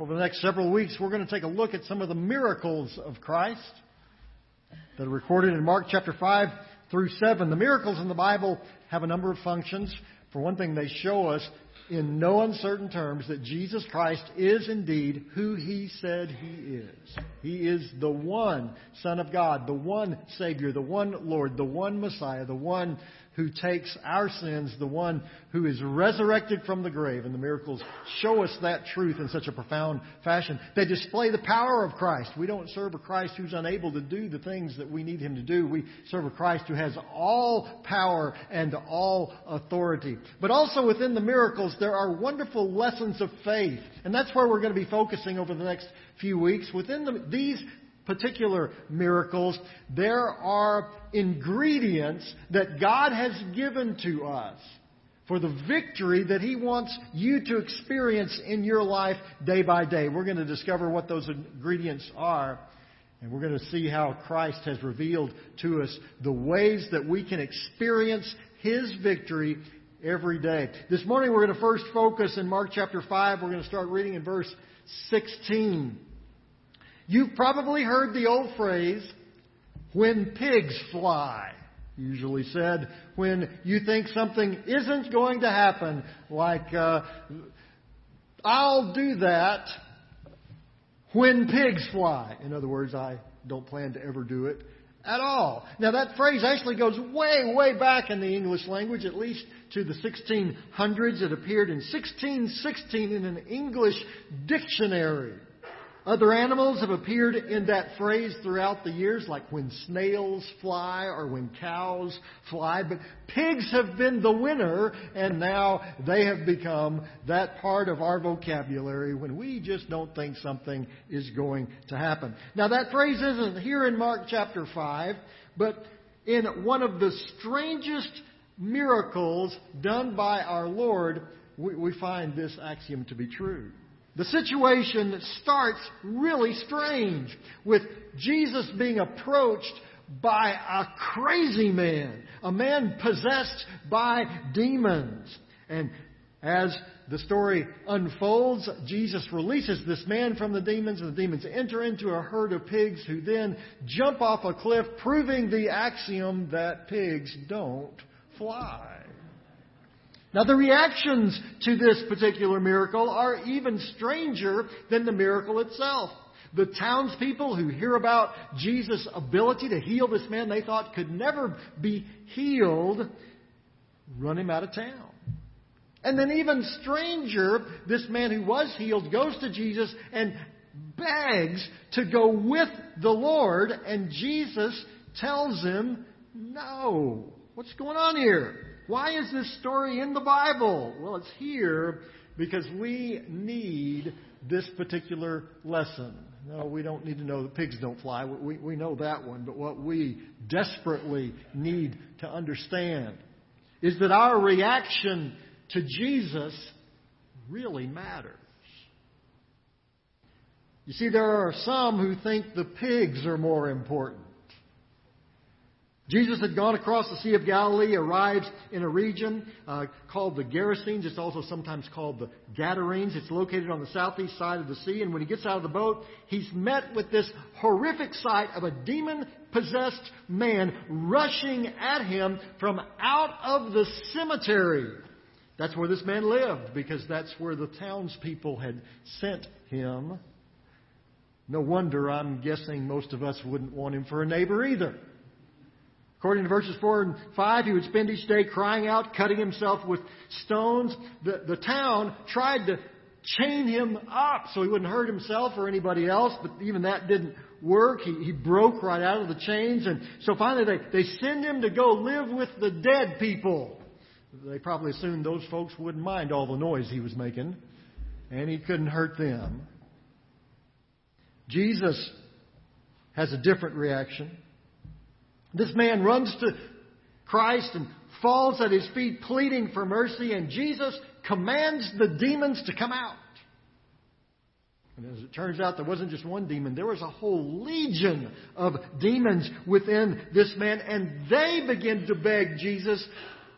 Over the next several weeks, we're going to take a look at some of the miracles of Christ that are recorded in Mark chapter 5 through 7. The miracles in the Bible have a number of functions. For one thing, they show us in no uncertain terms that Jesus Christ is indeed who he said he is. He is the one Son of God, the one Savior, the one Lord, the one Messiah, the one who takes our sins, the one who is resurrected from the grave. And the miracles show us that truth in such a profound fashion. They display the power of Christ. We don't serve a Christ who's unable to do the things that we need him to do. We serve a Christ who has all power and all authority. But also within the miracles, there are wonderful lessons of faith. And that's where we're going to be focusing over the next few weeks. Within the, these particular miracles, there are ingredients that God has given to us for the victory that He wants you to experience in your life day by day. We're going to discover what those ingredients are. And we're going to see how Christ has revealed to us the ways that we can experience His victory every day. This morning we're going to first focus in Mark chapter 5. We're going to start reading in verse 16. You've probably heard the old phrase, when pigs fly. Usually said when you think something isn't going to happen, like, uh, I'll do that when pigs fly. In other words, I don't plan to ever do it at all. Now that phrase actually goes way, way back in the English language, at least to the 1600s. It appeared in 1616 in an English dictionary. Other animals have appeared in that phrase throughout the years, like when snails fly or when cows fly, but pigs have been the winner, and now they have become that part of our vocabulary when we just don't think something is going to happen. Now that phrase isn't here in Mark chapter 5, but in one of the strangest miracles done by our Lord, we, find this axiom to be true. The situation starts really strange with Jesus being approached by a crazy man, a man possessed by demons. And as the story unfolds, Jesus releases this man from the demons, and the demons enter into a herd of pigs who then jump off a cliff, proving the axiom that pigs don't fly. Now, the reactions to this particular miracle are even stranger than the miracle itself. The townspeople who hear about Jesus' ability to heal this man they thought could never be healed run him out of town. And then, even stranger, this man who was healed goes to Jesus and begs to go with the Lord, and Jesus tells him, No. What's going on here? Why is this story in the Bible? Well, it's here because we need this particular lesson. No, we don't need to know that pigs don't fly. We, we know that one. But what we desperately need to understand is that our reaction to Jesus really matters. You see, there are some who think the pigs are more important. Jesus had gone across the Sea of Galilee, arrives in a region uh, called the Gerasenes. It's also sometimes called the Gadarenes. It's located on the southeast side of the sea. And when he gets out of the boat, he's met with this horrific sight of a demon possessed man rushing at him from out of the cemetery. That's where this man lived because that's where the townspeople had sent him. No wonder I'm guessing most of us wouldn't want him for a neighbor either. According to verses 4 and 5, he would spend each day crying out, cutting himself with stones. The, the town tried to chain him up so he wouldn't hurt himself or anybody else, but even that didn't work. He, he broke right out of the chains. And so finally they, they send him to go live with the dead people. They probably assumed those folks wouldn't mind all the noise he was making, and he couldn't hurt them. Jesus has a different reaction. This man runs to Christ and falls at his feet pleading for mercy, and Jesus commands the demons to come out. And as it turns out, there wasn't just one demon, there was a whole legion of demons within this man, and they begin to beg Jesus,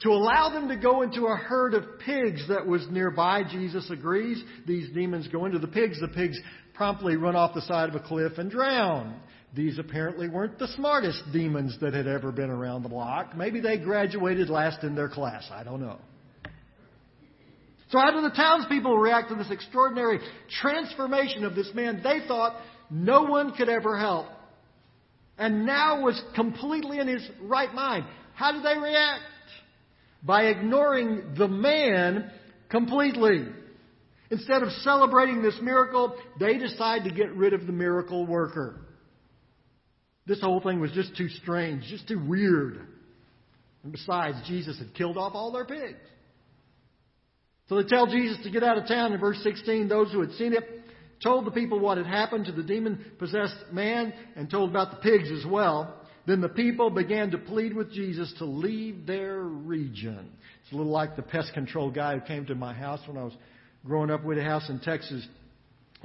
to allow them to go into a herd of pigs that was nearby. Jesus agrees. These demons go into the pigs. The pigs promptly run off the side of a cliff and drown. These apparently weren't the smartest demons that had ever been around the block. Maybe they graduated last in their class. I don't know. So how do the townspeople react to this extraordinary transformation of this man they thought no one could ever help? And now was completely in his right mind. How did they react? By ignoring the man completely. Instead of celebrating this miracle, they decide to get rid of the miracle worker. This whole thing was just too strange, just too weird. And besides, Jesus had killed off all their pigs. So they tell Jesus to get out of town. In verse 16, those who had seen it told the people what had happened to the demon possessed man and told about the pigs as well. Then the people began to plead with Jesus to leave their region. It's a little like the pest control guy who came to my house when I was growing up. with a house in Texas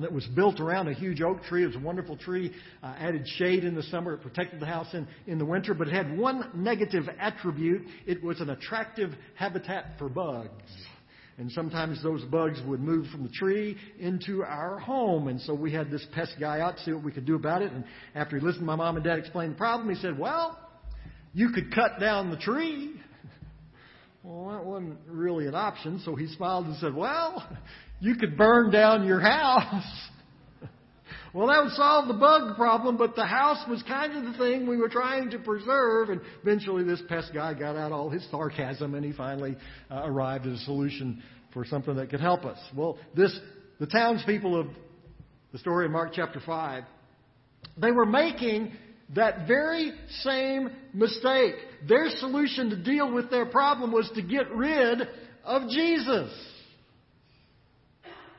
that was built around a huge oak tree. It was a wonderful tree, uh, added shade in the summer. It protected the house in, in the winter, but it had one negative attribute. It was an attractive habitat for bugs. And sometimes those bugs would move from the tree into our home. And so we had this pest guy out to see what we could do about it. And after he listened to my mom and dad explain the problem, he said, Well, you could cut down the tree. Well, that wasn't really an option. So he smiled and said, Well, you could burn down your house. Well, that would solve the bug problem, but the house was kind of the thing we were trying to preserve. And eventually, this pest guy got out all his sarcasm, and he finally uh, arrived at a solution for something that could help us. Well, this the townspeople of the story in Mark chapter five, they were making that very same mistake. Their solution to deal with their problem was to get rid of Jesus.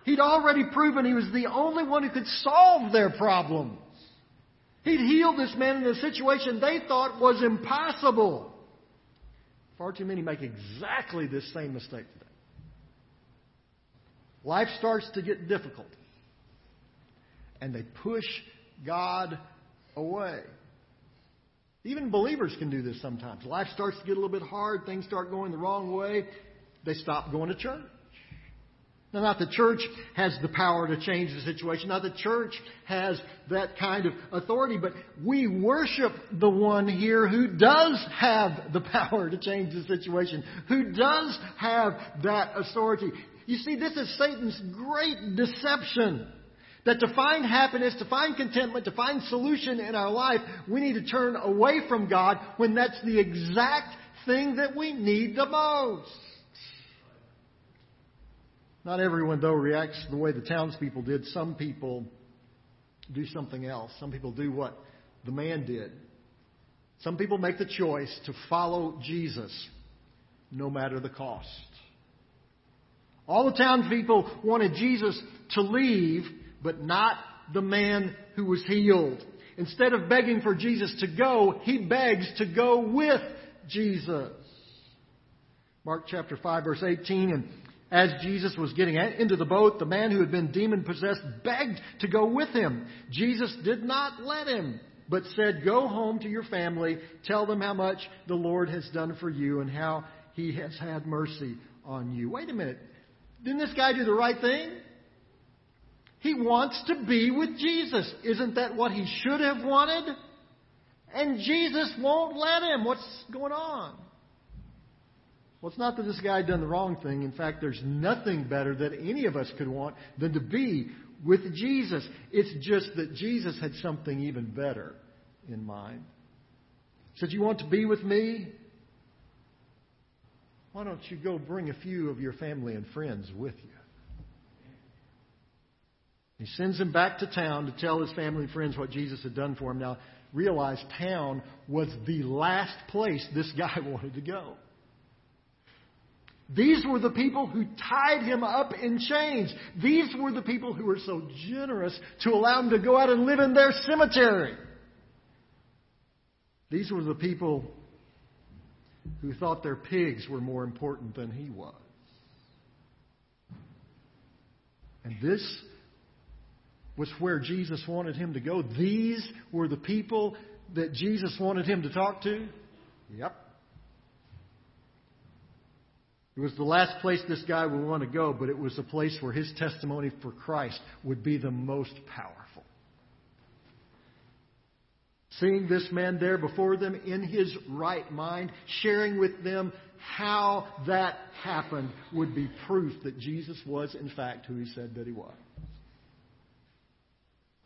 He'd already proven he was the only one who could solve their problems. He'd healed this man in a situation they thought was impossible. Far too many make exactly this same mistake today. Life starts to get difficult, and they push God away. Even believers can do this sometimes. Life starts to get a little bit hard, things start going the wrong way, they stop going to church. Now, not the church has the power to change the situation. Not the church has that kind of authority, but we worship the one here who does have the power to change the situation, who does have that authority. You see, this is Satan's great deception. That to find happiness, to find contentment, to find solution in our life, we need to turn away from God when that's the exact thing that we need the most. Not everyone, though, reacts the way the townspeople did. Some people do something else. Some people do what the man did. Some people make the choice to follow Jesus no matter the cost. All the townspeople wanted Jesus to leave, but not the man who was healed. Instead of begging for Jesus to go, he begs to go with Jesus. Mark chapter 5 verse 18, and as Jesus was getting into the boat, the man who had been demon possessed begged to go with him. Jesus did not let him, but said, Go home to your family, tell them how much the Lord has done for you and how he has had mercy on you. Wait a minute. Didn't this guy do the right thing? He wants to be with Jesus. Isn't that what he should have wanted? And Jesus won't let him. What's going on? Well, it's not that this guy had done the wrong thing. In fact, there's nothing better that any of us could want than to be with Jesus. It's just that Jesus had something even better in mind. He said, You want to be with me? Why don't you go bring a few of your family and friends with you? He sends him back to town to tell his family and friends what Jesus had done for him. Now, realize town was the last place this guy wanted to go. These were the people who tied him up in chains. These were the people who were so generous to allow him to go out and live in their cemetery. These were the people who thought their pigs were more important than he was. And this was where Jesus wanted him to go. These were the people that Jesus wanted him to talk to. Yep. It was the last place this guy would want to go, but it was the place where his testimony for Christ would be the most powerful. Seeing this man there before them in his right mind, sharing with them how that happened would be proof that Jesus was, in fact, who he said that he was.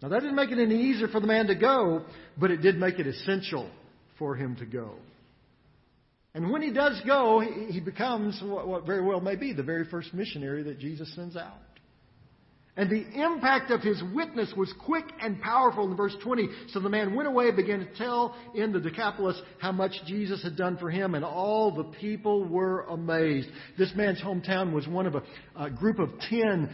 Now, that didn't make it any easier for the man to go, but it did make it essential for him to go. And when he does go, he becomes what very well may be the very first missionary that Jesus sends out. And the impact of his witness was quick and powerful in verse 20. So the man went away and began to tell in the Decapolis how much Jesus had done for him, and all the people were amazed. This man's hometown was one of a, a group of ten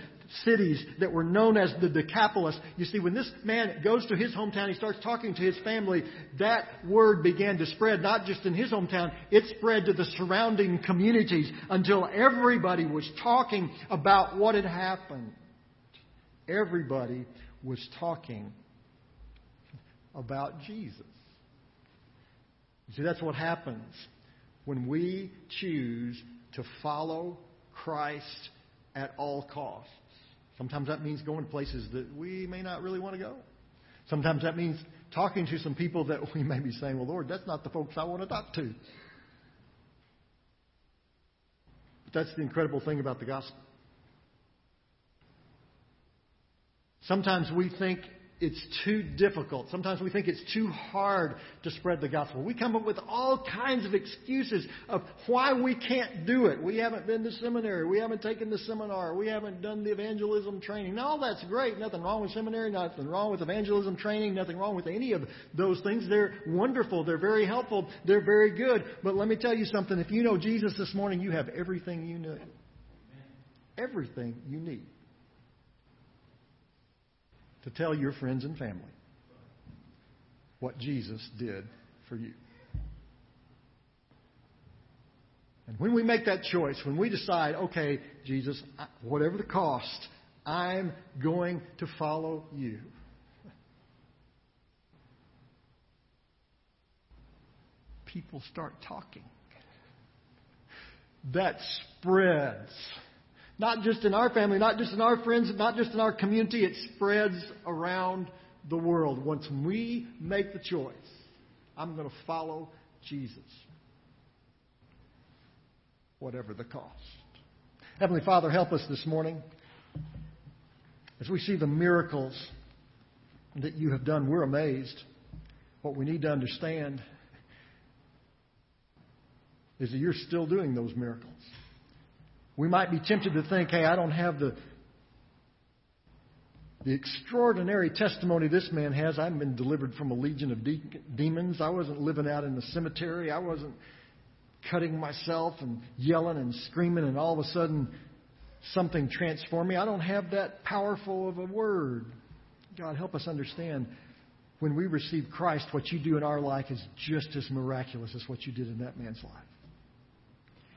cities that were known as the Decapolis. You see, when this man goes to his hometown, he starts talking to his family, that word began to spread, not just in his hometown, it spread to the surrounding communities until everybody was talking about what had happened. Everybody was talking about Jesus. You see, that's what happens when we choose to follow Christ at all costs. Sometimes that means going to places that we may not really want to go. Sometimes that means talking to some people that we may be saying, well, Lord, that's not the folks I want to talk to. But that's the incredible thing about the gospel. Sometimes we think it's too difficult. Sometimes we think it's too hard to spread the gospel. We come up with all kinds of excuses of why we can't do it. We haven't been to seminary. We haven't taken the seminar. We haven't done the evangelism training. Now, all that's great. Nothing wrong with seminary. Nothing wrong with evangelism training. Nothing wrong with any of those things. They're wonderful. They're very helpful. They're very good. But let me tell you something. If you know Jesus this morning, you have everything you need. Everything you need to tell your friends and family what Jesus did for you. And when we make that choice, when we decide, okay, Jesus, whatever the cost, I'm going to follow you. People start talking. That spreads not just in our family, not just in our friends, not just in our community, it spreads around the world. Once we make the choice, I'm going to follow Jesus, whatever the cost. Heavenly Father, help us this morning as we see the miracles that you have done. We're amazed. What we need to understand is that you're still doing those miracles. We might be tempted to think, hey, I don't have the, the extraordinary testimony this man has. I haven't been delivered from a legion of de- demons. I wasn't living out in the cemetery. I wasn't cutting myself and yelling and screaming, and all of a sudden something transformed me. I don't have that powerful of a word. God, help us understand when we receive Christ, what you do in our life is just as miraculous as what you did in that man's life.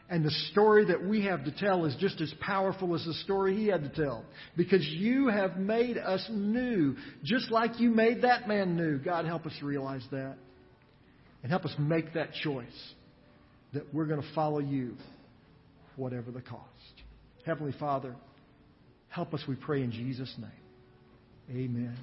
And the story that we have to tell is just as powerful as the story he had to tell. Because you have made us new, just like you made that man new. God, help us realize that. And help us make that choice that we're going to follow you, whatever the cost. Heavenly Father, help us, we pray in Jesus' name. Amen.